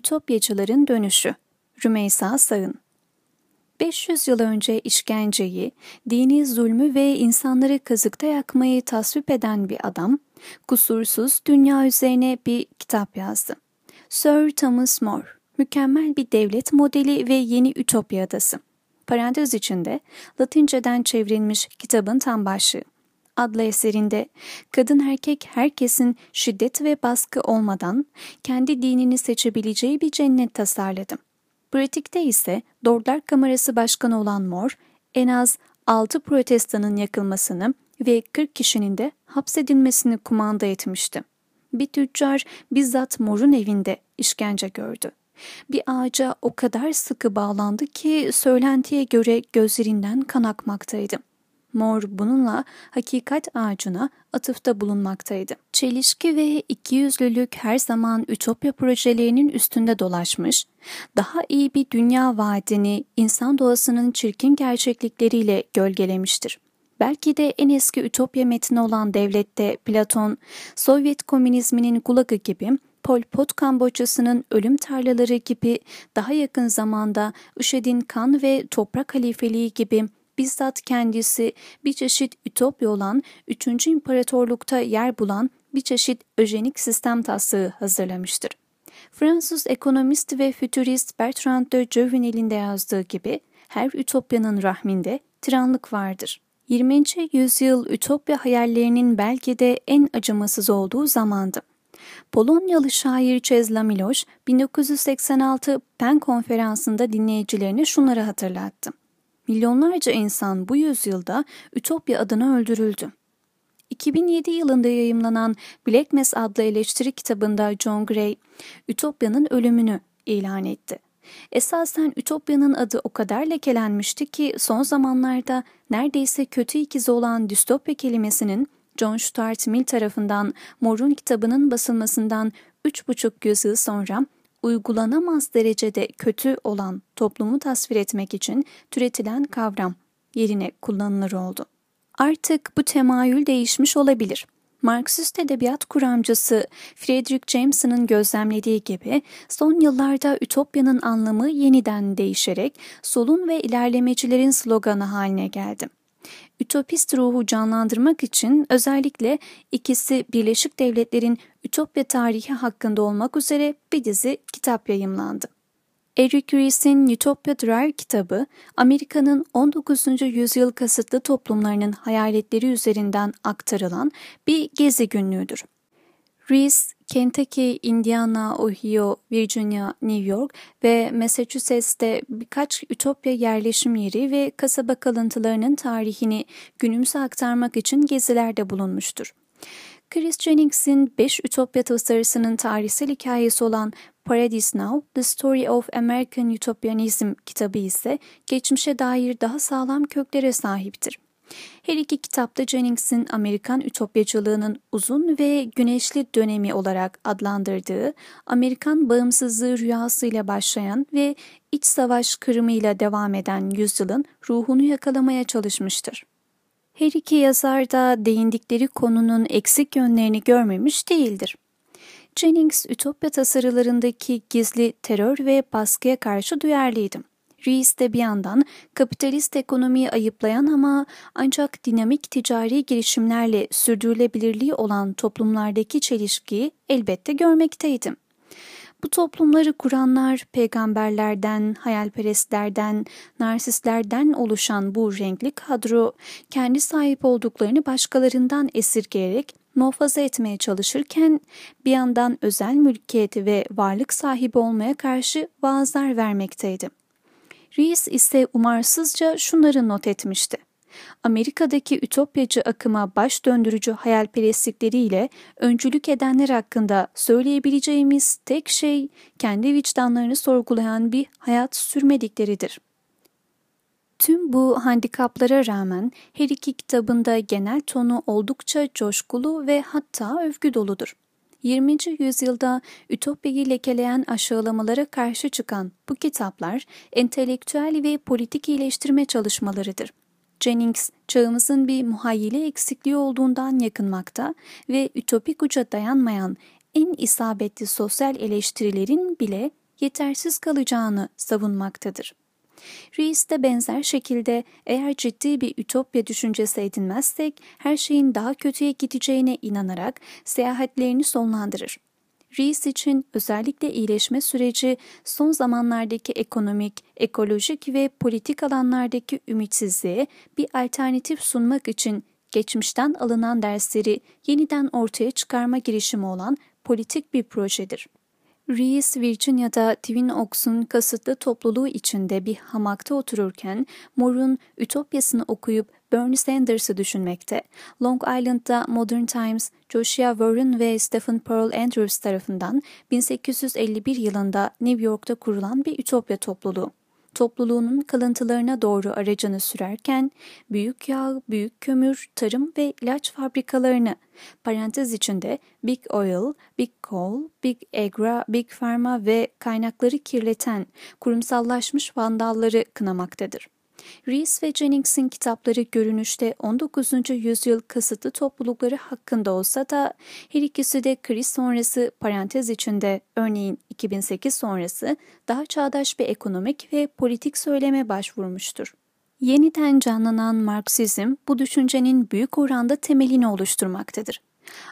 Ütopyacıların Dönüşü Rümeysa Sağın 500 yıl önce işkenceyi, dini zulmü ve insanları kazıkta yakmayı tasvip eden bir adam, kusursuz dünya üzerine bir kitap yazdı. Sir Thomas More, mükemmel bir devlet modeli ve yeni ütopya adası. Parantez içinde Latinceden çevrilmiş kitabın tam başlığı adlı eserinde kadın erkek herkesin şiddet ve baskı olmadan kendi dinini seçebileceği bir cennet tasarladım. Pratikte ise Lordlar Kamerası Başkanı olan Mor en az 6 protestanın yakılmasını ve 40 kişinin de hapsedilmesini kumanda etmişti. Bir tüccar bizzat Mor'un evinde işkence gördü. Bir ağaca o kadar sıkı bağlandı ki söylentiye göre gözlerinden kan akmaktaydı. Mor bununla hakikat ağacına atıfta bulunmaktaydı. Çelişki ve ikiyüzlülük her zaman ütopya projelerinin üstünde dolaşmış, daha iyi bir dünya vaadini insan doğasının çirkin gerçeklikleriyle gölgelemiştir. Belki de en eski ütopya metni olan devlette Platon, Sovyet komünizminin gulagı gibi Pol Pot Kamboçyası'nın ölüm tarlaları gibi daha yakın zamanda IŞİD'in kan ve toprak halifeliği gibi bizzat kendisi bir çeşit ütopya olan 3. İmparatorlukta yer bulan bir çeşit öjenik sistem taslağı hazırlamıştır. Fransız ekonomist ve fütürist Bertrand de Jovenel'in de yazdığı gibi her ütopyanın rahminde tiranlık vardır. 20. yüzyıl ütopya hayallerinin belki de en acımasız olduğu zamandı. Polonyalı şair Czesław Milosz 1986 PEN konferansında dinleyicilerine şunları hatırlattı. Milyonlarca insan bu yüzyılda Ütopya adına öldürüldü. 2007 yılında yayımlanan Black Mass adlı eleştiri kitabında John Gray, Ütopya'nın ölümünü ilan etti. Esasen Ütopya'nın adı o kadar lekelenmişti ki son zamanlarda neredeyse kötü ikizi olan distopya kelimesinin John Stuart Mill tarafından Mor'un kitabının basılmasından 3,5 yüzyıl sonra uygulanamaz derecede kötü olan toplumu tasvir etmek için türetilen kavram yerine kullanılır oldu. Artık bu temayül değişmiş olabilir. Marksist edebiyat kuramcısı Friedrich Jameson'ın gözlemlediği gibi son yıllarda Ütopya'nın anlamı yeniden değişerek solun ve ilerlemecilerin sloganı haline geldi ütopist ruhu canlandırmak için özellikle ikisi Birleşik Devletler'in Ütopya tarihi hakkında olmak üzere bir dizi kitap yayımlandı. Eric Ries'in Utopia Drive kitabı, Amerika'nın 19. yüzyıl kasıtlı toplumlarının hayaletleri üzerinden aktarılan bir gezi günlüğüdür. Rees, Kentucky, Indiana, Ohio, Virginia, New York ve Massachusetts'te birkaç ütopya yerleşim yeri ve kasaba kalıntılarının tarihini günümüze aktarmak için gezilerde bulunmuştur. Chris Jennings'in 5 Ütopya tasarısının tarihsel hikayesi olan Paradise Now, The Story of American Utopianism kitabı ise geçmişe dair daha sağlam köklere sahiptir. Her iki kitapta Jennings'in Amerikan ütopyacılığının uzun ve güneşli dönemi olarak adlandırdığı Amerikan bağımsızlığı rüyasıyla başlayan ve iç savaş kırımıyla devam eden yüzyılın ruhunu yakalamaya çalışmıştır. Her iki yazar da değindikleri konunun eksik yönlerini görmemiş değildir. Jennings, Ütopya tasarılarındaki gizli terör ve baskıya karşı duyarlıydım. Rees de bir yandan kapitalist ekonomiyi ayıplayan ama ancak dinamik ticari girişimlerle sürdürülebilirliği olan toplumlardaki çelişkiyi elbette görmekteydim. Bu toplumları kuranlar peygamberlerden, hayalperestlerden, narsistlerden oluşan bu renkli kadro kendi sahip olduklarını başkalarından esirgeyerek muhafaza etmeye çalışırken bir yandan özel mülkiyet ve varlık sahibi olmaya karşı vaazlar vermekteydi. Rees ise umarsızca şunları not etmişti. Amerika'daki ütopyacı akıma baş döndürücü hayalperestlikleriyle öncülük edenler hakkında söyleyebileceğimiz tek şey kendi vicdanlarını sorgulayan bir hayat sürmedikleridir. Tüm bu handikaplara rağmen her iki kitabında genel tonu oldukça coşkulu ve hatta övgü doludur. 20. yüzyılda Ütopya'yı lekeleyen aşağılamalara karşı çıkan bu kitaplar entelektüel ve politik iyileştirme çalışmalarıdır. Jennings, çağımızın bir muhayyile eksikliği olduğundan yakınmakta ve ütopik uca dayanmayan en isabetli sosyal eleştirilerin bile yetersiz kalacağını savunmaktadır. Reis de benzer şekilde eğer ciddi bir ütopya düşüncesi edinmezsek her şeyin daha kötüye gideceğine inanarak seyahatlerini sonlandırır. Reis için özellikle iyileşme süreci son zamanlardaki ekonomik, ekolojik ve politik alanlardaki ümitsizliğe bir alternatif sunmak için geçmişten alınan dersleri yeniden ortaya çıkarma girişimi olan politik bir projedir. Rees, Virginia'da Twin Oaks'un kasıtlı topluluğu içinde bir hamakta otururken Moore'un Ütopyasını okuyup Bernie Sanders'ı düşünmekte. Long Island'da Modern Times, Joshua Warren ve Stephen Pearl Andrews tarafından 1851 yılında New York'ta kurulan bir ütopya topluluğu topluluğunun kalıntılarına doğru aracını sürerken büyük yağ, büyük kömür, tarım ve ilaç fabrikalarını parantez içinde Big Oil, Big Coal, Big Agra, Big Pharma ve kaynakları kirleten kurumsallaşmış vandalları kınamaktadır. Rees ve Jennings'in kitapları görünüşte 19. yüzyıl kasıtlı toplulukları hakkında olsa da her ikisi de kriz sonrası parantez içinde örneğin 2008 sonrası daha çağdaş bir ekonomik ve politik söyleme başvurmuştur. Yeniden canlanan Marksizm bu düşüncenin büyük oranda temelini oluşturmaktadır.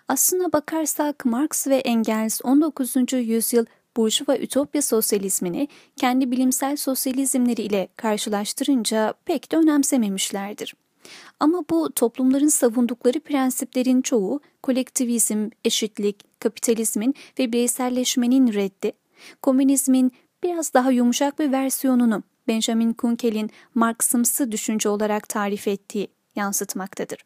Aslına bakarsak Marx ve Engels 19. yüzyıl Burjuva Ütopya sosyalizmini kendi bilimsel sosyalizmleri ile karşılaştırınca pek de önemsememişlerdir. Ama bu toplumların savundukları prensiplerin çoğu kolektivizm, eşitlik, kapitalizmin ve bireyselleşmenin reddi, komünizmin biraz daha yumuşak bir versiyonunu Benjamin Kunkel'in Marksımsı düşünce olarak tarif ettiği yansıtmaktadır.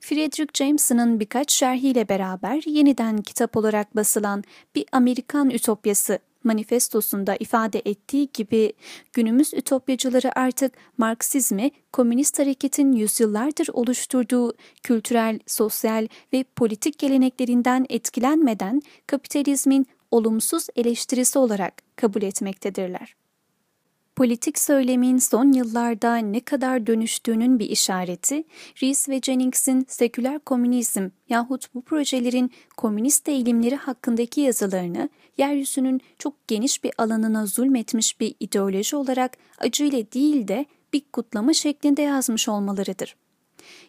Friedrich Jameson'ın birkaç şerhiyle beraber yeniden kitap olarak basılan Bir Amerikan Ütopyası manifestosunda ifade ettiği gibi günümüz ütopyacıları artık Marksizmi komünist hareketin yüzyıllardır oluşturduğu kültürel, sosyal ve politik geleneklerinden etkilenmeden kapitalizmin olumsuz eleştirisi olarak kabul etmektedirler politik söylemin son yıllarda ne kadar dönüştüğünün bir işareti, Rees ve Jennings'in seküler komünizm yahut bu projelerin komünist eğilimleri hakkındaki yazılarını yeryüzünün çok geniş bir alanına zulmetmiş bir ideoloji olarak acıyla değil de bir kutlama şeklinde yazmış olmalarıdır.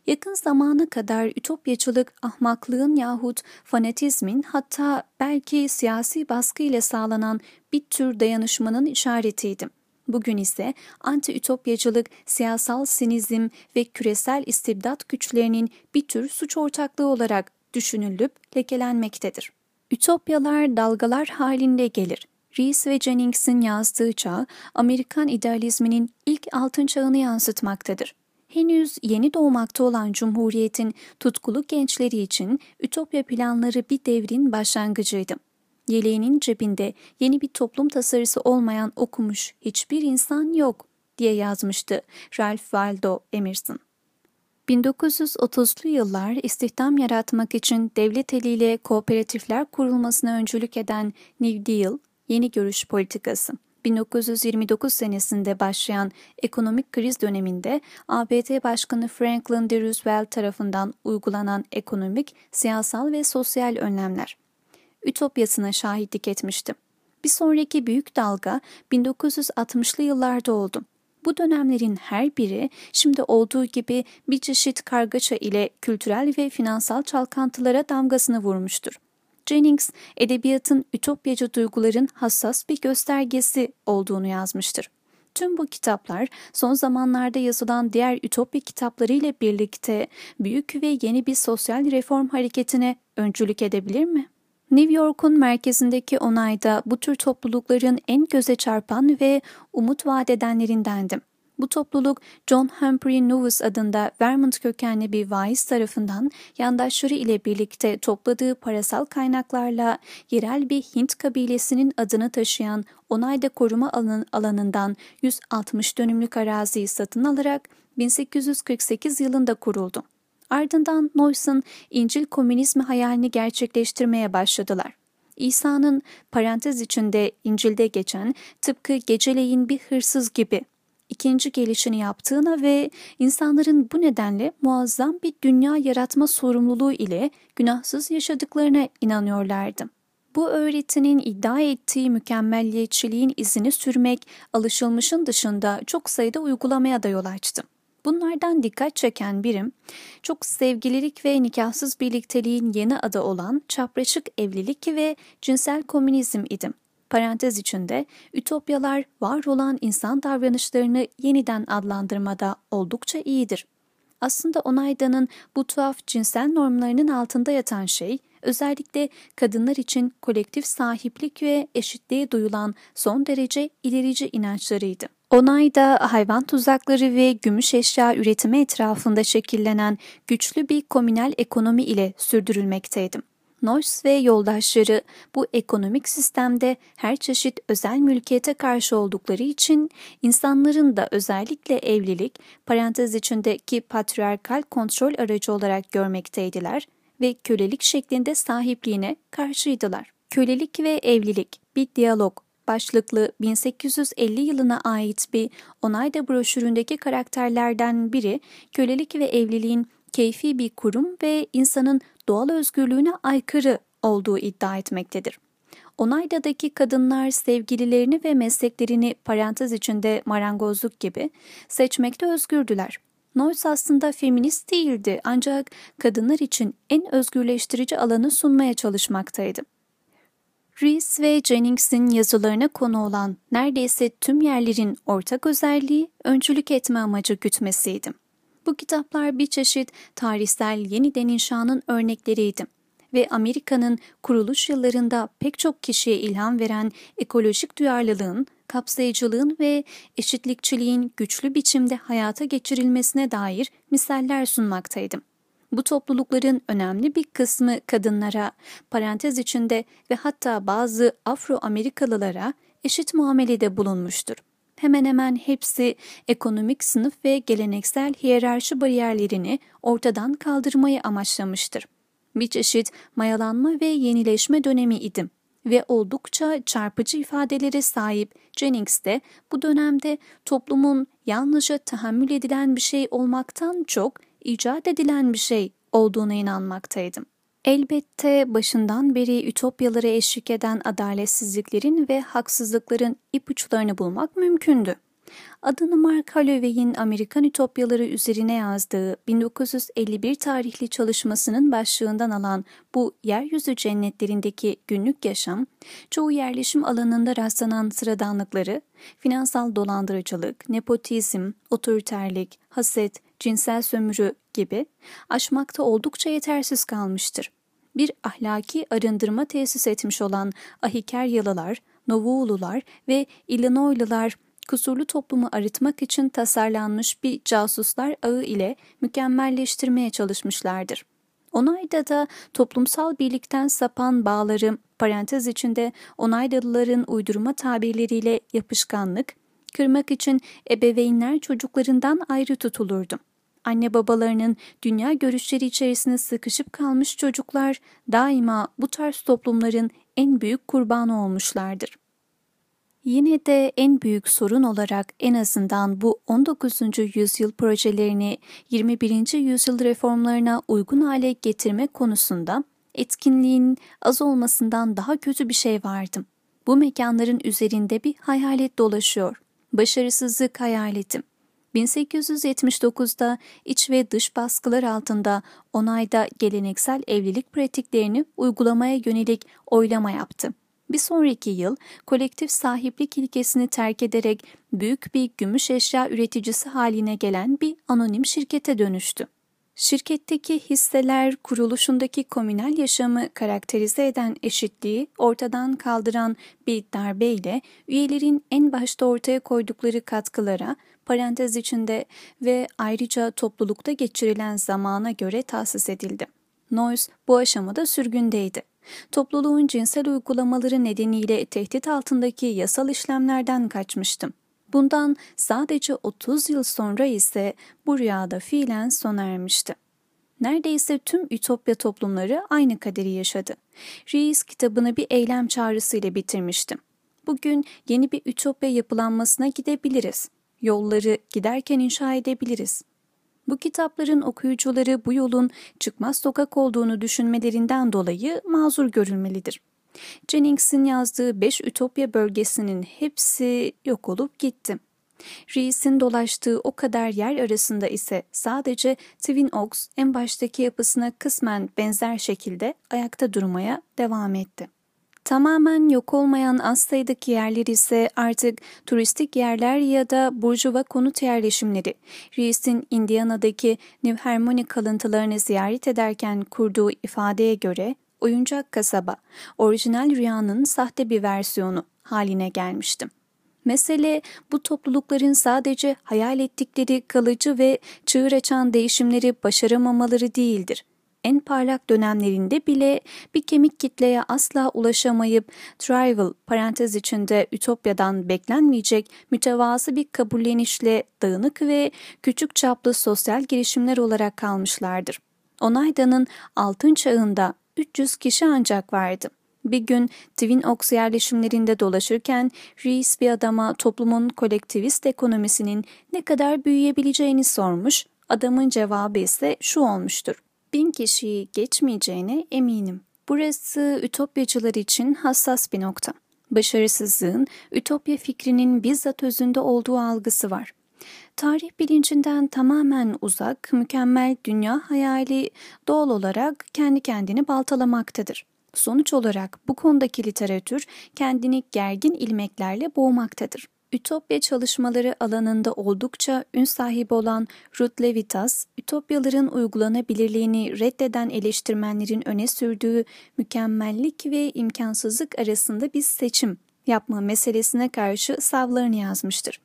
Yakın zamana kadar ütopyacılık ahmaklığın yahut fanatizmin hatta belki siyasi baskı ile sağlanan bir tür dayanışmanın işaretiydi. Bugün ise anti-ütopyacılık, siyasal sinizm ve küresel istibdat güçlerinin bir tür suç ortaklığı olarak düşünülüp lekelenmektedir. Ütopyalar dalgalar halinde gelir. Rees ve Jennings'in yazdığı çağ, Amerikan idealizminin ilk altın çağını yansıtmaktadır. Henüz yeni doğmakta olan Cumhuriyet'in tutkulu gençleri için ütopya planları bir devrin başlangıcıydı. Yeleğinin cebinde yeni bir toplum tasarısı olmayan okumuş hiçbir insan yok diye yazmıştı Ralph Waldo Emerson. 1930'lu yıllar istihdam yaratmak için devlet eliyle kooperatifler kurulmasına öncülük eden New Deal, yeni görüş politikası. 1929 senesinde başlayan ekonomik kriz döneminde ABD Başkanı Franklin D. Roosevelt tarafından uygulanan ekonomik, siyasal ve sosyal önlemler ütopyasına şahitlik etmiştim. Bir sonraki büyük dalga 1960'lı yıllarda oldu. Bu dönemlerin her biri şimdi olduğu gibi bir çeşit kargaşa ile kültürel ve finansal çalkantılara damgasını vurmuştur. Jennings, edebiyatın ütopyacı duyguların hassas bir göstergesi olduğunu yazmıştır. Tüm bu kitaplar son zamanlarda yazılan diğer ütopya kitapları ile birlikte büyük ve yeni bir sosyal reform hareketine öncülük edebilir mi? New York'un merkezindeki onayda bu tür toplulukların en göze çarpan ve umut vaat edenlerindendim. Bu topluluk John Humphrey Novus adında Vermont kökenli bir vaiz tarafından yandaşları ile birlikte topladığı parasal kaynaklarla yerel bir Hint kabilesinin adını taşıyan onayda koruma alanından 160 dönümlük araziyi satın alarak 1848 yılında kuruldu. Ardından Noyce'ın İncil komünizmi hayalini gerçekleştirmeye başladılar. İsa'nın parantez içinde İncil'de geçen tıpkı geceleyin bir hırsız gibi ikinci gelişini yaptığına ve insanların bu nedenle muazzam bir dünya yaratma sorumluluğu ile günahsız yaşadıklarına inanıyorlardı. Bu öğretinin iddia ettiği mükemmelliyetçiliğin izini sürmek alışılmışın dışında çok sayıda uygulamaya da yol açtı. Bunlardan dikkat çeken birim, çok sevgililik ve nikahsız birlikteliğin yeni adı olan çapraşık evlilik ve cinsel komünizm idim. Parantez içinde ütopyalar var olan insan davranışlarını yeniden adlandırmada oldukça iyidir. Aslında Onayda'nın bu tuhaf cinsel normlarının altında yatan şey, özellikle kadınlar için kolektif sahiplik ve eşitliğe duyulan son derece ilerici inançlarıydı. Onayda hayvan tuzakları ve gümüş eşya üretimi etrafında şekillenen güçlü bir komünel ekonomi ile sürdürülmekteydi. Noyce ve yoldaşları bu ekonomik sistemde her çeşit özel mülkiyete karşı oldukları için insanların da özellikle evlilik, parantez içindeki patriarkal kontrol aracı olarak görmekteydiler ve kölelik şeklinde sahipliğine karşıydılar. Kölelik ve evlilik bir diyalog başlıklı 1850 yılına ait bir onayda broşüründeki karakterlerden biri kölelik ve evliliğin keyfi bir kurum ve insanın doğal özgürlüğüne aykırı olduğu iddia etmektedir. Onayda'daki kadınlar sevgililerini ve mesleklerini parantez içinde marangozluk gibi seçmekte özgürdüler. Noyce aslında feminist değildi ancak kadınlar için en özgürleştirici alanı sunmaya çalışmaktaydı. Rees ve Jennings'in yazılarına konu olan neredeyse tüm yerlerin ortak özelliği öncülük etme amacı gütmesiydi. Bu kitaplar bir çeşit tarihsel yeniden inşanın örnekleriydi ve Amerika'nın kuruluş yıllarında pek çok kişiye ilham veren ekolojik duyarlılığın, kapsayıcılığın ve eşitlikçiliğin güçlü biçimde hayata geçirilmesine dair misaller sunmaktaydım. Bu toplulukların önemli bir kısmı kadınlara, parantez içinde ve hatta bazı Afro-Amerikalılara eşit muamelede bulunmuştur. Hemen hemen hepsi ekonomik sınıf ve geleneksel hiyerarşi bariyerlerini ortadan kaldırmayı amaçlamıştır. Bir çeşit mayalanma ve yenileşme dönemi idim ve oldukça çarpıcı ifadelere sahip Jennings de bu dönemde toplumun yalnızca tahammül edilen bir şey olmaktan çok icat edilen bir şey olduğuna inanmaktaydım. Elbette başından beri ütopyalara eşlik eden adaletsizliklerin ve haksızlıkların ipuçlarını bulmak mümkündü. Adını Mark Holloway'in Amerikan Ütopyaları üzerine yazdığı 1951 tarihli çalışmasının başlığından alan bu yeryüzü cennetlerindeki günlük yaşam, çoğu yerleşim alanında rastlanan sıradanlıkları, finansal dolandırıcılık, nepotizm, otoriterlik, haset, cinsel sömürü gibi aşmakta oldukça yetersiz kalmıştır. Bir ahlaki arındırma tesis etmiş olan Ahikeryalılar, Novuulular ve Illinoislular kusurlu toplumu arıtmak için tasarlanmış bir casuslar ağı ile mükemmelleştirmeye çalışmışlardır. Onayda da toplumsal birlikten sapan bağları parantez içinde Onaydalıların uydurma tabirleriyle yapışkanlık, kırmak için ebeveynler çocuklarından ayrı tutulurdu. Anne babalarının dünya görüşleri içerisinde sıkışıp kalmış çocuklar daima bu tarz toplumların en büyük kurbanı olmuşlardır. Yine de en büyük sorun olarak en azından bu 19. yüzyıl projelerini 21. yüzyıl reformlarına uygun hale getirme konusunda etkinliğin az olmasından daha kötü bir şey vardı. Bu mekanların üzerinde bir hayalet dolaşıyor. Başarısızlık hayaletim. 1879'da iç ve dış baskılar altında onayda geleneksel evlilik pratiklerini uygulamaya yönelik oylama yaptı. Bir sonraki yıl kolektif sahiplik ilkesini terk ederek büyük bir gümüş eşya üreticisi haline gelen bir anonim şirkete dönüştü. Şirketteki hisseler kuruluşundaki komünel yaşamı karakterize eden eşitliği ortadan kaldıran bir darbeyle üyelerin en başta ortaya koydukları katkılara parantez içinde ve ayrıca toplulukta geçirilen zamana göre tahsis edildi. Noyce bu aşamada sürgündeydi. Topluluğun cinsel uygulamaları nedeniyle tehdit altındaki yasal işlemlerden kaçmıştım. Bundan sadece 30 yıl sonra ise bu rüyada fiilen sona ermişti. Neredeyse tüm ütopya toplumları aynı kaderi yaşadı. Reis kitabını bir eylem çağrısıyla bitirmiştim. Bugün yeni bir ütopya yapılanmasına gidebiliriz. Yolları giderken inşa edebiliriz. Bu kitapların okuyucuları bu yolun çıkmaz sokak olduğunu düşünmelerinden dolayı mazur görülmelidir. Jennings'in yazdığı beş Ütopya bölgesinin hepsi yok olup gitti. Reis'in dolaştığı o kadar yer arasında ise sadece Twin Oaks en baştaki yapısına kısmen benzer şekilde ayakta durmaya devam etti. Tamamen yok olmayan az sayıdaki yerler ise artık turistik yerler ya da burjuva konut yerleşimleri. Reis'in Indiana'daki New Harmony kalıntılarını ziyaret ederken kurduğu ifadeye göre oyuncak kasaba, orijinal rüyanın sahte bir versiyonu haline gelmiştim. Mesele bu toplulukların sadece hayal ettikleri kalıcı ve çığır açan değişimleri başaramamaları değildir. En parlak dönemlerinde bile bir kemik kitleye asla ulaşamayıp trivial parantez içinde ütopyadan beklenmeyecek mütevazı bir kabullenişle dağınık ve küçük çaplı sosyal girişimler olarak kalmışlardır. Onayda'nın altın çağında 300 kişi ancak vardı. Bir gün Twin Oaks yerleşimlerinde dolaşırken Rees bir adama toplumun kolektivist ekonomisinin ne kadar büyüyebileceğini sormuş, adamın cevabı ise şu olmuştur. Bin kişiyi geçmeyeceğine eminim. Burası ütopyacılar için hassas bir nokta. Başarısızlığın ütopya fikrinin bizzat özünde olduğu algısı var. Tarih bilincinden tamamen uzak, mükemmel dünya hayali doğal olarak kendi kendini baltalamaktadır. Sonuç olarak bu konudaki literatür kendini gergin ilmeklerle boğmaktadır. Ütopya çalışmaları alanında oldukça ün sahibi olan Ruth Levitas, ütopyaların uygulanabilirliğini reddeden eleştirmenlerin öne sürdüğü mükemmellik ve imkansızlık arasında bir seçim yapma meselesine karşı savlarını yazmıştır.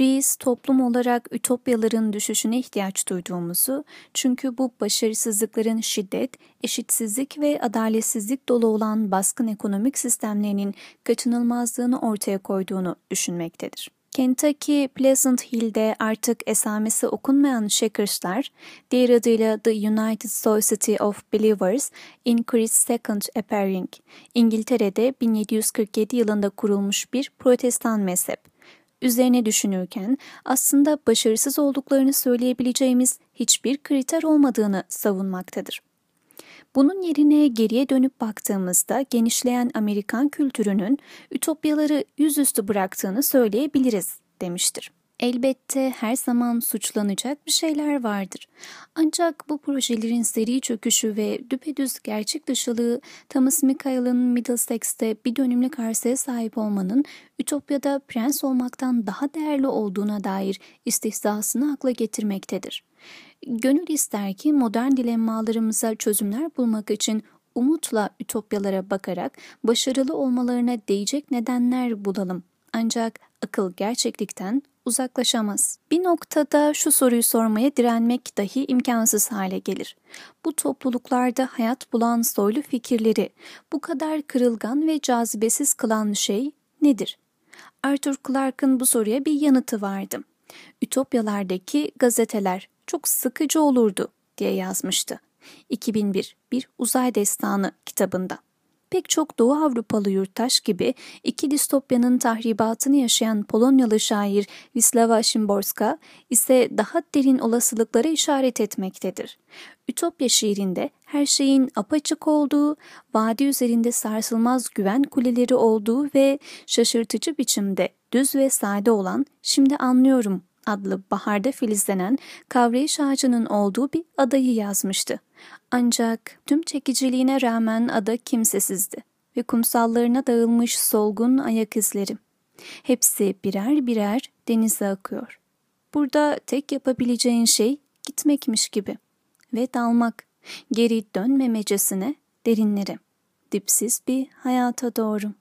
Rees toplum olarak ütopyaların düşüşüne ihtiyaç duyduğumuzu, çünkü bu başarısızlıkların şiddet, eşitsizlik ve adaletsizlik dolu olan baskın ekonomik sistemlerinin kaçınılmazlığını ortaya koyduğunu düşünmektedir. Kentucky Pleasant Hill'de artık esamesi okunmayan Shakers'lar, diğer adıyla The United Society of Believers in Christ's Second Appearing, İngiltere'de 1747 yılında kurulmuş bir protestan mezhep üzerine düşünürken aslında başarısız olduklarını söyleyebileceğimiz hiçbir kriter olmadığını savunmaktadır. Bunun yerine geriye dönüp baktığımızda genişleyen Amerikan kültürünün ütopyaları yüzüstü bıraktığını söyleyebiliriz demiştir. Elbette her zaman suçlanacak bir şeyler vardır. Ancak bu projelerin seri çöküşü ve düpedüz gerçek dışılığı Thomas Mikhail'ın Middlesex'te bir dönümlük arsaya sahip olmanın Ütopya'da prens olmaktan daha değerli olduğuna dair istihzasını akla getirmektedir. Gönül ister ki modern dilemmalarımıza çözümler bulmak için umutla ütopyalara bakarak başarılı olmalarına değecek nedenler bulalım. Ancak akıl gerçeklikten uzaklaşamaz. Bir noktada şu soruyu sormaya direnmek dahi imkansız hale gelir. Bu topluluklarda hayat bulan soylu fikirleri bu kadar kırılgan ve cazibesiz kılan şey nedir? Arthur Clarke'ın bu soruya bir yanıtı vardı. Ütopyalardaki gazeteler çok sıkıcı olurdu diye yazmıştı. 2001 Bir Uzay Destanı kitabında. Pek çok Doğu Avrupalı yurttaş gibi iki distopyanın tahribatını yaşayan Polonyalı şair Wisława Szymborska ise daha derin olasılıklara işaret etmektedir. Ütopya şiirinde her şeyin apaçık olduğu, vadi üzerinde sarsılmaz güven kuleleri olduğu ve şaşırtıcı biçimde düz ve sade olan Şimdi Anlıyorum adlı baharda filizlenen kavrayış ağacının olduğu bir adayı yazmıştı. Ancak tüm çekiciliğine rağmen ada kimsesizdi ve kumsallarına dağılmış solgun ayak izleri. Hepsi birer birer denize akıyor. Burada tek yapabileceğin şey gitmekmiş gibi ve dalmak, geri dönmemecesine derinlere, dipsiz bir hayata doğru.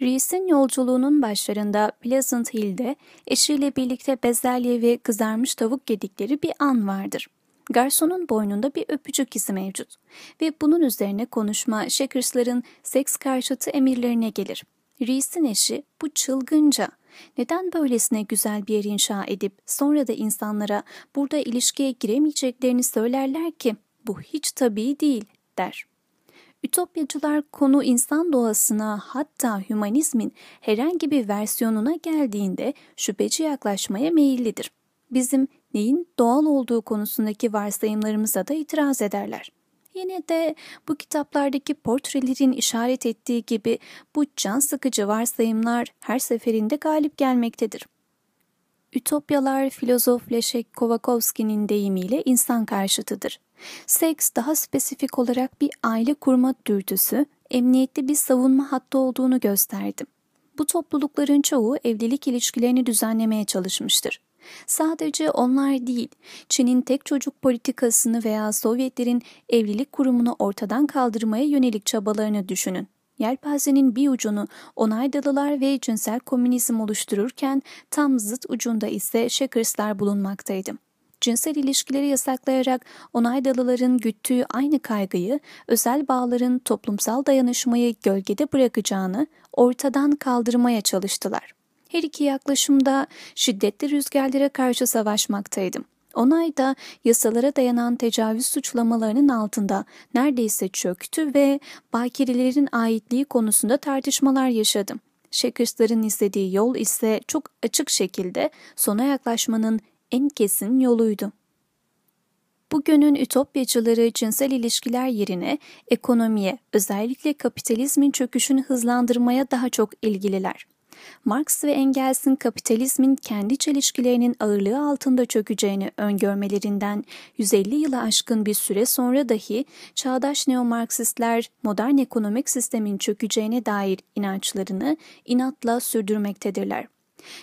Rees'in yolculuğunun başlarında Pleasant Hill'de eşiyle birlikte bezelye ve kızarmış tavuk yedikleri bir an vardır. Garsonun boynunda bir öpücük izi mevcut ve bunun üzerine konuşma Shakers'ların seks karşıtı emirlerine gelir. Rees'in eşi bu çılgınca neden böylesine güzel bir yer inşa edip sonra da insanlara burada ilişkiye giremeyeceklerini söylerler ki bu hiç tabii değil der. Ütopyacılar konu insan doğasına hatta hümanizmin herhangi bir versiyonuna geldiğinde şüpheci yaklaşmaya meyillidir. Bizim neyin doğal olduğu konusundaki varsayımlarımıza da itiraz ederler. Yine de bu kitaplardaki portrelerin işaret ettiği gibi bu can sıkıcı varsayımlar her seferinde galip gelmektedir. Ütopyalar filozof Leşek Kovakovski'nin deyimiyle insan karşıtıdır. Seks daha spesifik olarak bir aile kurma dürtüsü, emniyetli bir savunma hattı olduğunu gösterdim. Bu toplulukların çoğu evlilik ilişkilerini düzenlemeye çalışmıştır. Sadece onlar değil, Çin'in tek çocuk politikasını veya Sovyetlerin evlilik kurumunu ortadan kaldırmaya yönelik çabalarını düşünün. Yelpazenin bir ucunu onaydalılar ve cinsel komünizm oluştururken tam zıt ucunda ise Shackers'lar bulunmaktaydı. Cinsel ilişkileri yasaklayarak onaydalıların güttüğü aynı kaygıyı özel bağların toplumsal dayanışmayı gölgede bırakacağını ortadan kaldırmaya çalıştılar. Her iki yaklaşımda şiddetli rüzgarlara karşı savaşmaktaydım. Onay da yasalara dayanan tecavüz suçlamalarının altında neredeyse çöktü ve bakirelerin aitliği konusunda tartışmalar yaşadım. Shackers'ların izlediği yol ise çok açık şekilde sona yaklaşmanın en kesin yoluydu. Bugünün ütopyacıları cinsel ilişkiler yerine ekonomiye, özellikle kapitalizmin çöküşünü hızlandırmaya daha çok ilgililer. Marx ve Engels'in kapitalizmin kendi çelişkilerinin ağırlığı altında çökeceğini öngörmelerinden 150 yılı aşkın bir süre sonra dahi çağdaş neomarksistler modern ekonomik sistemin çökeceğine dair inançlarını inatla sürdürmektedirler.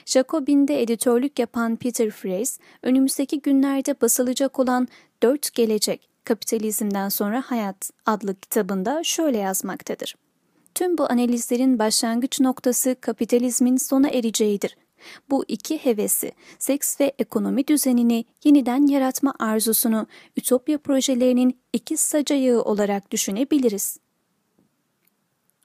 Jacobin'de editörlük yapan Peter Fraser, önümüzdeki günlerde basılacak olan Dört Gelecek, Kapitalizmden Sonra Hayat adlı kitabında şöyle yazmaktadır. Tüm bu analizlerin başlangıç noktası kapitalizmin sona ereceğidir. Bu iki hevesi, seks ve ekonomi düzenini yeniden yaratma arzusunu ütopya projelerinin iki sac ayağı olarak düşünebiliriz.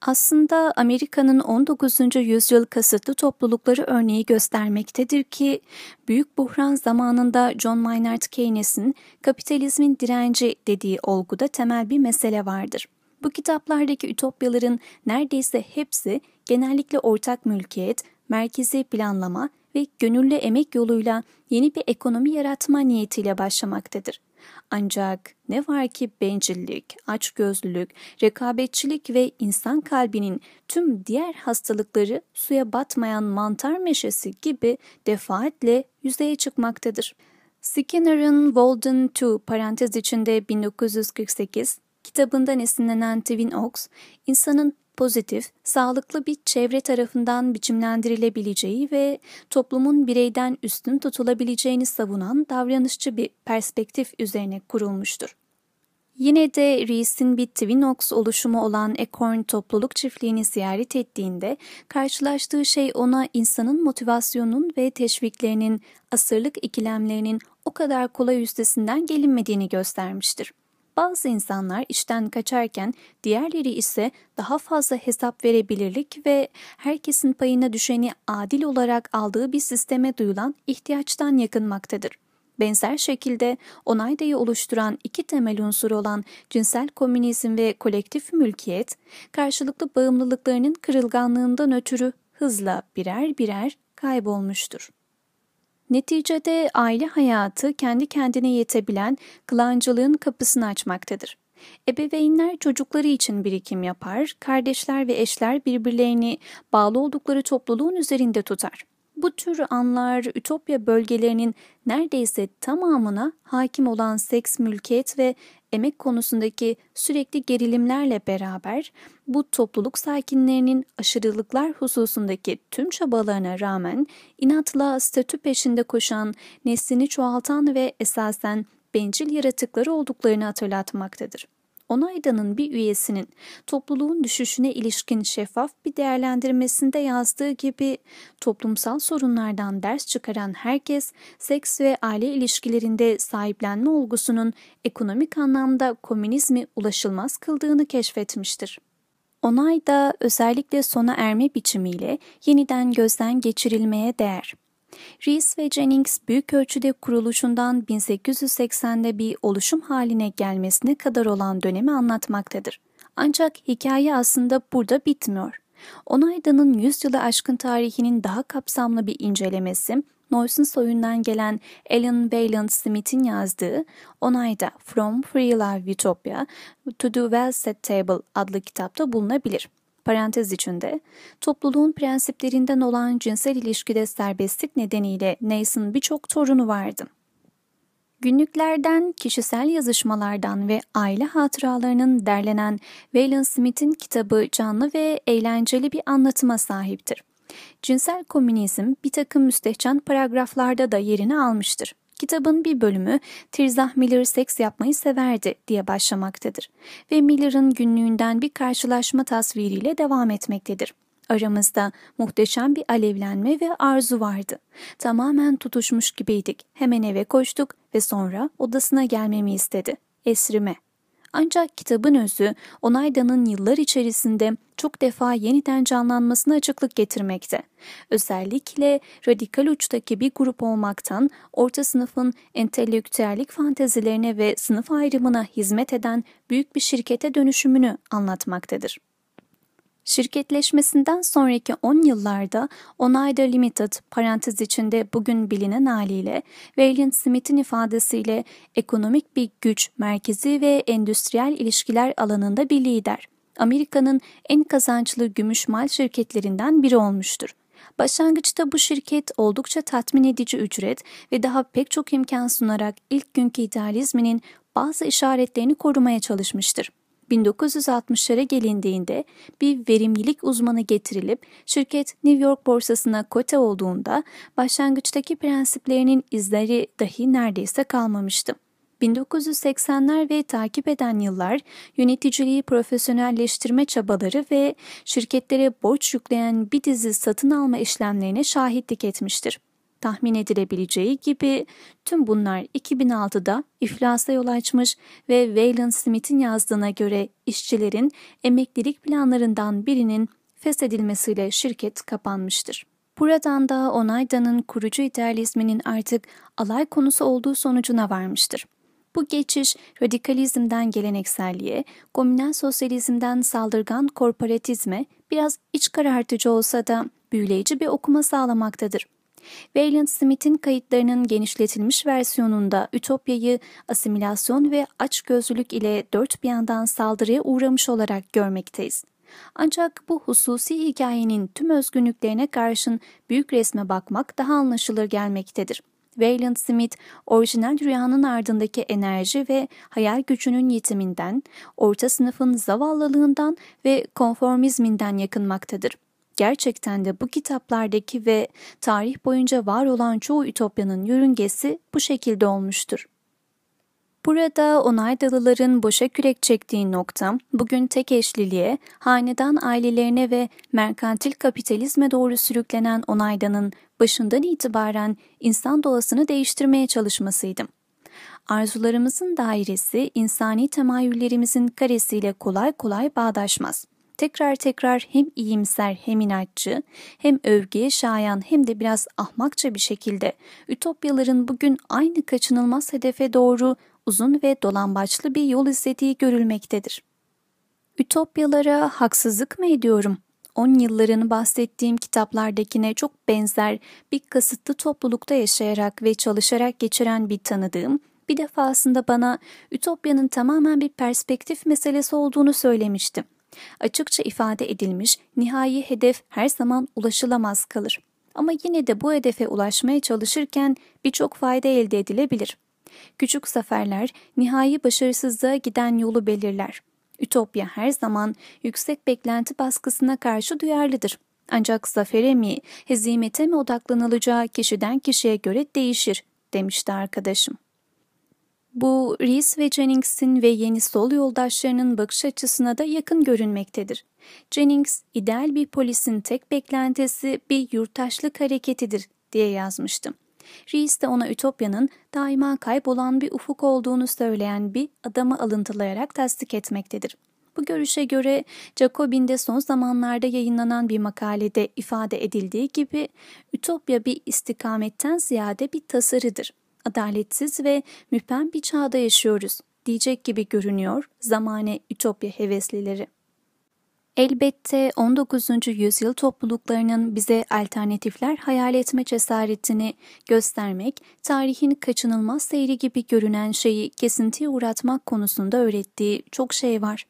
Aslında Amerika'nın 19. yüzyıl kasıtlı toplulukları örneği göstermektedir ki büyük buhran zamanında John Maynard Keynes'in kapitalizmin direnci dediği olguda temel bir mesele vardır. Bu kitaplardaki ütopyaların neredeyse hepsi genellikle ortak mülkiyet, merkezi planlama ve gönüllü emek yoluyla yeni bir ekonomi yaratma niyetiyle başlamaktadır. Ancak ne var ki bencillik, açgözlülük, rekabetçilik ve insan kalbinin tüm diğer hastalıkları suya batmayan mantar meşesi gibi defaatle yüzeye çıkmaktadır. Skinner'ın Walden 2 parantez içinde 1948 kitabından esinlenen Twin Oaks, insanın pozitif, sağlıklı bir çevre tarafından biçimlendirilebileceği ve toplumun bireyden üstün tutulabileceğini savunan davranışçı bir perspektif üzerine kurulmuştur. Yine de Rees'in bir Twin Oaks oluşumu olan Acorn topluluk çiftliğini ziyaret ettiğinde karşılaştığı şey ona insanın motivasyonunun ve teşviklerinin, asırlık ikilemlerinin o kadar kolay üstesinden gelinmediğini göstermiştir. Bazı insanlar işten kaçarken diğerleri ise daha fazla hesap verebilirlik ve herkesin payına düşeni adil olarak aldığı bir sisteme duyulan ihtiyaçtan yakınmaktadır. Benzer şekilde onaydayı oluşturan iki temel unsur olan cinsel komünizm ve kolektif mülkiyet, karşılıklı bağımlılıklarının kırılganlığından ötürü hızla birer birer kaybolmuştur. Neticede aile hayatı kendi kendine yetebilen klancılığın kapısını açmaktadır. Ebeveynler çocukları için birikim yapar, kardeşler ve eşler birbirlerini bağlı oldukları topluluğun üzerinde tutar. Bu tür anlar ütopya bölgelerinin neredeyse tamamına hakim olan seks, mülkiyet ve emek konusundaki sürekli gerilimlerle beraber bu topluluk sakinlerinin aşırılıklar hususundaki tüm çabalarına rağmen inatla statü peşinde koşan, neslini çoğaltan ve esasen bencil yaratıkları olduklarını hatırlatmaktadır. Onayda'nın bir üyesinin topluluğun düşüşüne ilişkin şeffaf bir değerlendirmesinde yazdığı gibi toplumsal sorunlardan ders çıkaran herkes seks ve aile ilişkilerinde sahiplenme olgusunun ekonomik anlamda komünizmi ulaşılmaz kıldığını keşfetmiştir. Onay da özellikle sona erme biçimiyle yeniden gözden geçirilmeye değer. Rees ve Jennings büyük ölçüde kuruluşundan 1880'de bir oluşum haline gelmesine kadar olan dönemi anlatmaktadır. Ancak hikaye aslında burada bitmiyor. Onayda'nın 100 yılı aşkın tarihinin daha kapsamlı bir incelemesi Noyce'un soyundan gelen Alan Bayland Smith'in yazdığı Onayda From Free Life Utopia to the Well Set Table adlı kitapta bulunabilir. Parantez içinde, topluluğun prensiplerinden olan cinsel ilişkide serbestlik nedeniyle Nathan birçok torunu vardı. Günlüklerden, kişisel yazışmalardan ve aile hatıralarının derlenen Waylon Smith'in kitabı canlı ve eğlenceli bir anlatıma sahiptir. Cinsel komünizm bir takım müstehcen paragraflarda da yerini almıştır. Kitabın bir bölümü Tirzah Miller seks yapmayı severdi diye başlamaktadır ve Miller'ın günlüğünden bir karşılaşma tasviriyle devam etmektedir. Aramızda muhteşem bir alevlenme ve arzu vardı. Tamamen tutuşmuş gibiydik. Hemen eve koştuk ve sonra odasına gelmemi istedi. Esrime. Ancak kitabın özü Onayda'nın yıllar içerisinde çok defa yeniden canlanmasına açıklık getirmekte. Özellikle radikal uçtaki bir grup olmaktan orta sınıfın entelektüellik fantezilerine ve sınıf ayrımına hizmet eden büyük bir şirkete dönüşümünü anlatmaktadır. Şirketleşmesinden sonraki 10 yıllarda Oneida Limited parantez içinde bugün bilinen haliyle Valiant Smith'in ifadesiyle ekonomik bir güç, merkezi ve endüstriyel ilişkiler alanında bir lider. Amerika'nın en kazançlı gümüş mal şirketlerinden biri olmuştur. Başlangıçta bu şirket oldukça tatmin edici ücret ve daha pek çok imkan sunarak ilk günkü idealizminin bazı işaretlerini korumaya çalışmıştır. 1960'lara gelindiğinde bir verimlilik uzmanı getirilip şirket New York borsasına kote olduğunda başlangıçtaki prensiplerinin izleri dahi neredeyse kalmamıştı. 1980'ler ve takip eden yıllar yöneticiliği profesyonelleştirme çabaları ve şirketlere borç yükleyen bir dizi satın alma işlemlerine şahitlik etmiştir. Tahmin edilebileceği gibi tüm bunlar 2006'da iflasa yol açmış ve Waylon Smith'in yazdığına göre işçilerin emeklilik planlarından birinin feshedilmesiyle şirket kapanmıştır. Buradan da Onayda'nın kurucu idealizminin artık alay konusu olduğu sonucuna varmıştır. Bu geçiş radikalizmden gelenekselliğe, komünel sosyalizmden saldırgan korporatizme biraz iç karartıcı olsa da büyüleyici bir okuma sağlamaktadır. Valiant Smith'in kayıtlarının genişletilmiş versiyonunda Ütopya'yı asimilasyon ve açgözlülük ile dört bir yandan saldırıya uğramış olarak görmekteyiz. Ancak bu hususi hikayenin tüm özgünlüklerine karşın büyük resme bakmak daha anlaşılır gelmektedir. Valiant Smith, orijinal rüyanın ardındaki enerji ve hayal gücünün yetiminden, orta sınıfın zavallılığından ve konformizminden yakınmaktadır. Gerçekten de bu kitaplardaki ve tarih boyunca var olan çoğu ütopyanın yörüngesi bu şekilde olmuştur. Burada onaydalıların boşa kürek çektiği nokta bugün tek eşliliğe, hanedan ailelerine ve merkantil kapitalizme doğru sürüklenen onaydanın başından itibaren insan doğasını değiştirmeye çalışmasıydı. Arzularımızın dairesi insani temayüllerimizin karesiyle kolay kolay bağdaşmaz tekrar tekrar hem iyimser hem inatçı, hem övgüye şayan hem de biraz ahmakça bir şekilde ütopyaların bugün aynı kaçınılmaz hedefe doğru uzun ve dolambaçlı bir yol izlediği görülmektedir. Ütopyalara haksızlık mı ediyorum? 10 yıllarını bahsettiğim kitaplardakine çok benzer bir kasıtlı toplulukta yaşayarak ve çalışarak geçiren bir tanıdığım bir defasında bana Ütopya'nın tamamen bir perspektif meselesi olduğunu söylemişti. Açıkça ifade edilmiş nihai hedef her zaman ulaşılamaz kalır. Ama yine de bu hedefe ulaşmaya çalışırken birçok fayda elde edilebilir. Küçük zaferler nihai başarısızlığa giden yolu belirler. Ütopya her zaman yüksek beklenti baskısına karşı duyarlıdır. Ancak zafere mi, hezimete mi odaklanılacağı kişiden kişiye göre değişir, demişti arkadaşım. Bu Rees ve Jennings'in ve yeni sol yoldaşlarının bakış açısına da yakın görünmektedir. Jennings, ideal bir polisin tek beklentisi bir yurttaşlık hareketidir diye yazmıştım. Rees de ona Ütopya'nın daima kaybolan bir ufuk olduğunu söyleyen bir adamı alıntılayarak tasdik etmektedir. Bu görüşe göre Jacobin'de son zamanlarda yayınlanan bir makalede ifade edildiği gibi Ütopya bir istikametten ziyade bir tasarıdır adaletsiz ve müpem bir çağda yaşıyoruz diyecek gibi görünüyor zamane ütopya heveslileri. Elbette 19. yüzyıl topluluklarının bize alternatifler hayal etme cesaretini göstermek, tarihin kaçınılmaz seyri gibi görünen şeyi kesintiye uğratmak konusunda öğrettiği çok şey var.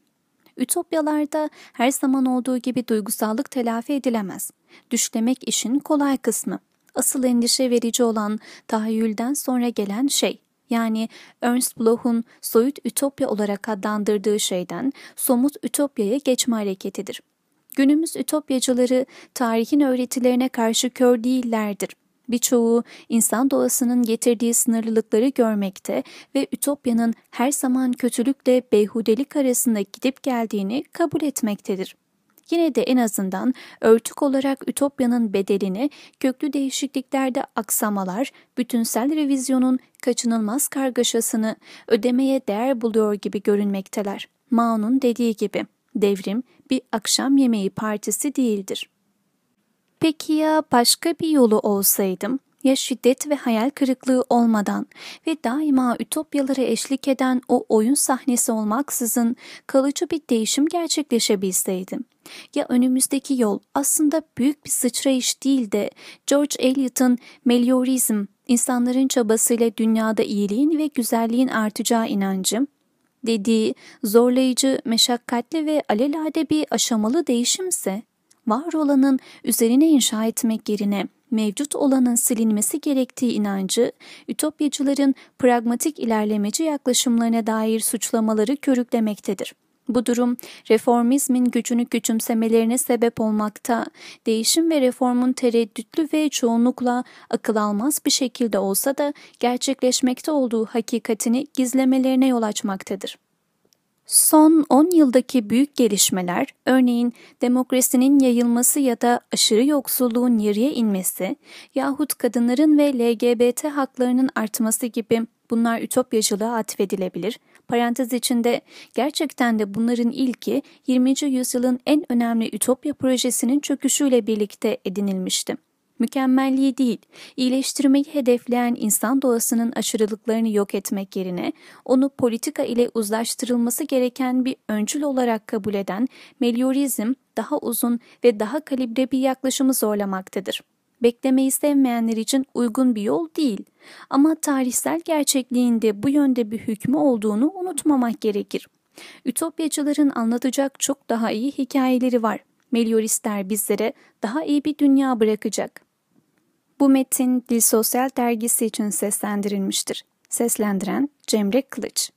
Ütopyalarda her zaman olduğu gibi duygusallık telafi edilemez. Düşlemek işin kolay kısmı. Asıl endişe verici olan tahayyülden sonra gelen şey yani Ernst Bloch'un soyut ütopya olarak adlandırdığı şeyden somut ütopyaya geçme hareketidir. Günümüz ütopyacıları tarihin öğretilerine karşı kör değillerdir. Birçoğu insan doğasının getirdiği sınırlılıkları görmekte ve ütopyanın her zaman kötülükle beyhudelik arasında gidip geldiğini kabul etmektedir. Yine de en azından örtük olarak Ütopya'nın bedelini köklü değişikliklerde aksamalar, bütünsel revizyonun kaçınılmaz kargaşasını ödemeye değer buluyor gibi görünmekteler. Mao'nun dediği gibi, devrim bir akşam yemeği partisi değildir. Peki ya başka bir yolu olsaydım? Ya şiddet ve hayal kırıklığı olmadan ve daima ütopyalara eşlik eden o oyun sahnesi olmaksızın kalıcı bir değişim gerçekleşebilseydim. Ya önümüzdeki yol aslında büyük bir sıçrayış değil de George Eliot'ın Meliorizm, insanların çabasıyla dünyada iyiliğin ve güzelliğin artacağı inancım, dediği zorlayıcı, meşakkatli ve alelade bir aşamalı değişimse, var olanın üzerine inşa etmek yerine mevcut olanın silinmesi gerektiği inancı, ütopyacıların pragmatik ilerlemeci yaklaşımlarına dair suçlamaları körüklemektedir. Bu durum reformizmin gücünü küçümsemelerine sebep olmakta, değişim ve reformun tereddütlü ve çoğunlukla akıl almaz bir şekilde olsa da gerçekleşmekte olduğu hakikatini gizlemelerine yol açmaktadır. Son 10 yıldaki büyük gelişmeler, örneğin demokrasinin yayılması ya da aşırı yoksulluğun yarıya inmesi yahut kadınların ve LGBT haklarının artması gibi bunlar ütopyacılığa atfedilebilir. Parantez içinde gerçekten de bunların ilki 20. yüzyılın en önemli ütopya projesinin çöküşüyle birlikte edinilmişti mükemmelliği değil, iyileştirmeyi hedefleyen insan doğasının aşırılıklarını yok etmek yerine onu politika ile uzlaştırılması gereken bir öncül olarak kabul eden meliorizm daha uzun ve daha kalibre bir yaklaşımı zorlamaktadır. Beklemeyi sevmeyenler için uygun bir yol değil ama tarihsel gerçekliğinde bu yönde bir hükmü olduğunu unutmamak gerekir. Ütopyacıların anlatacak çok daha iyi hikayeleri var. Melioristler bizlere daha iyi bir dünya bırakacak. Bu metin Dil Sosyal dergisi için seslendirilmiştir. Seslendiren Cemre Kılıç